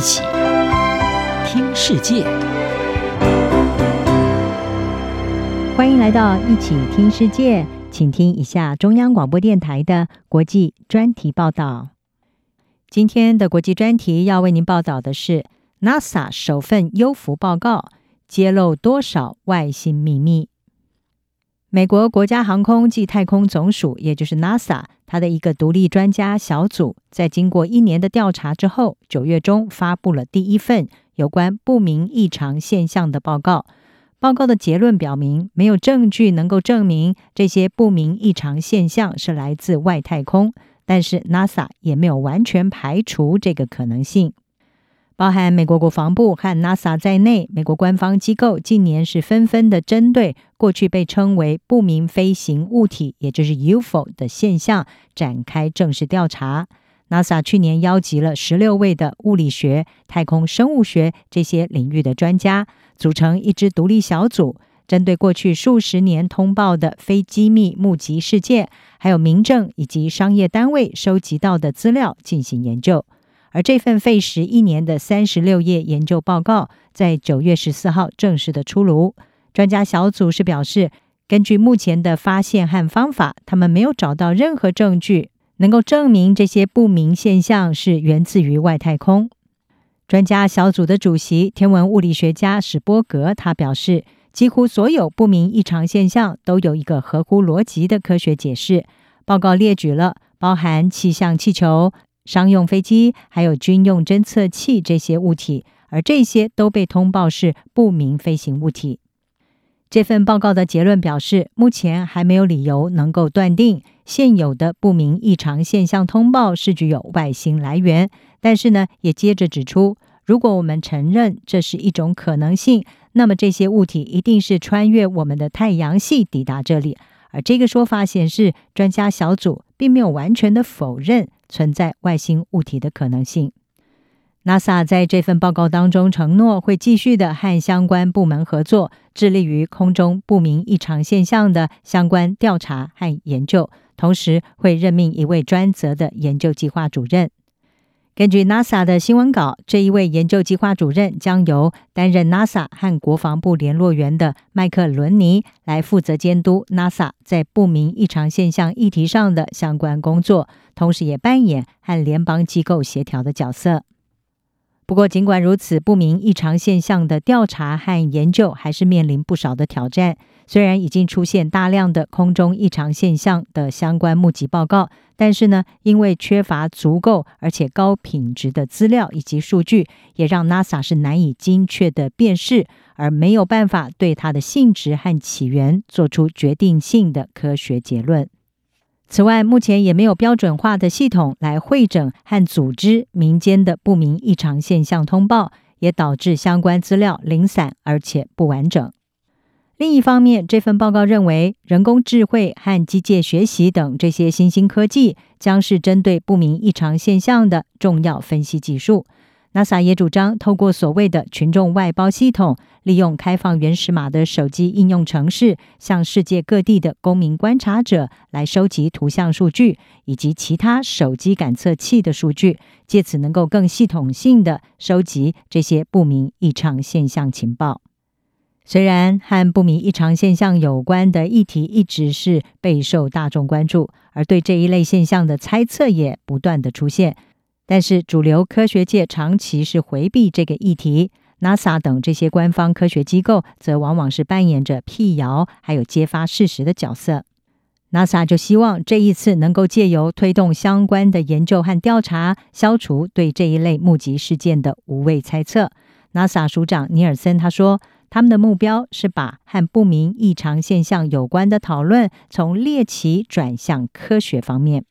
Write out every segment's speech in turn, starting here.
一起听世界，欢迎来到一起听世界，请听一下中央广播电台的国际专题报道。今天的国际专题要为您报道的是 NASA 首份优浮报告，揭露多少外星秘密。美国国家航空暨太空总署，也就是 NASA，它的一个独立专家小组，在经过一年的调查之后，九月中发布了第一份有关不明异常现象的报告。报告的结论表明，没有证据能够证明这些不明异常现象是来自外太空，但是 NASA 也没有完全排除这个可能性。包含美国国防部和 NASA 在内，美国官方机构近年是纷纷的针对过去被称为不明飞行物体，也就是 UFO 的现象展开正式调查。NASA 去年邀集了十六位的物理学、太空生物学这些领域的专家，组成一支独立小组，针对过去数十年通报的非机密目击事件，还有民政以及商业单位收集到的资料进行研究。而这份费时一年的三十六页研究报告，在九月十四号正式的出炉。专家小组是表示，根据目前的发现和方法，他们没有找到任何证据能够证明这些不明现象是源自于外太空。专家小组的主席天文物理学家史波格他表示，几乎所有不明异常现象都有一个合乎逻辑的科学解释。报告列举了包含气象气球。商用飞机还有军用侦测器这些物体，而这些都被通报是不明飞行物体。这份报告的结论表示，目前还没有理由能够断定现有的不明异常现象通报是具有外星来源。但是呢，也接着指出，如果我们承认这是一种可能性，那么这些物体一定是穿越我们的太阳系抵达这里。而这个说法显示，专家小组并没有完全的否认。存在外星物体的可能性。NASA 在这份报告当中承诺会继续的和相关部门合作，致力于空中不明异常现象的相关调查和研究，同时会任命一位专责的研究计划主任。根据 NASA 的新闻稿，这一位研究计划主任将由担任 NASA 和国防部联络员的麦克伦尼来负责监督 NASA 在不明异常现象议题上的相关工作，同时也扮演和联邦机构协调的角色。不过，尽管如此，不明异常现象的调查和研究还是面临不少的挑战。虽然已经出现大量的空中异常现象的相关目击报告，但是呢，因为缺乏足够而且高品质的资料以及数据，也让 NASA 是难以精确的辨识，而没有办法对它的性质和起源做出决定性的科学结论。此外，目前也没有标准化的系统来会诊和组织民间的不明异常现象通报，也导致相关资料零散而且不完整。另一方面，这份报告认为，人工智慧和机械学习等这些新兴科技将是针对不明异常现象的重要分析技术。NASA 也主张透过所谓的群众外包系统，利用开放原始码的手机应用程式，向世界各地的公民观察者来收集图像数据以及其他手机感测器的数据，借此能够更系统性的收集这些不明异常现象情报。虽然和不明异常现象有关的议题一直是备受大众关注，而对这一类现象的猜测也不断的出现。但是，主流科学界长期是回避这个议题，NASA 等这些官方科学机构则往往是扮演着辟谣还有揭发事实的角色。NASA 就希望这一次能够借由推动相关的研究和调查，消除对这一类目击事件的无谓猜测。NASA 署长尼尔森他说，他们的目标是把和不明异常现象有关的讨论从猎奇转向科学方面。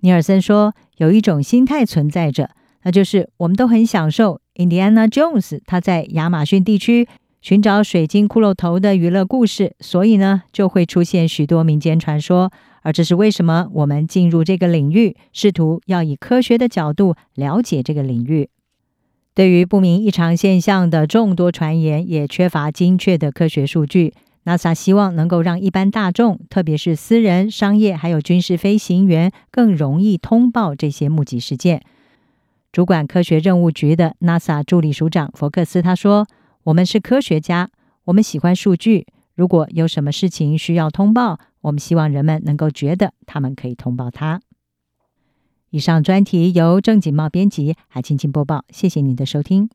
尼尔森说：“有一种心态存在着，那就是我们都很享受 Indiana Jones，他在亚马逊地区寻找水晶骷髅头的娱乐故事，所以呢，就会出现许多民间传说。而这是为什么我们进入这个领域，试图要以科学的角度了解这个领域。对于不明异常现象的众多传言，也缺乏精确的科学数据。” NASA 希望能够让一般大众，特别是私人、商业还有军事飞行员更容易通报这些目击事件。主管科学任务局的 NASA 助理署长福克斯他说：“我们是科学家，我们喜欢数据。如果有什么事情需要通报，我们希望人们能够觉得他们可以通报他。”以上专题由郑锦茂编辑，还青青播报。谢谢您的收听。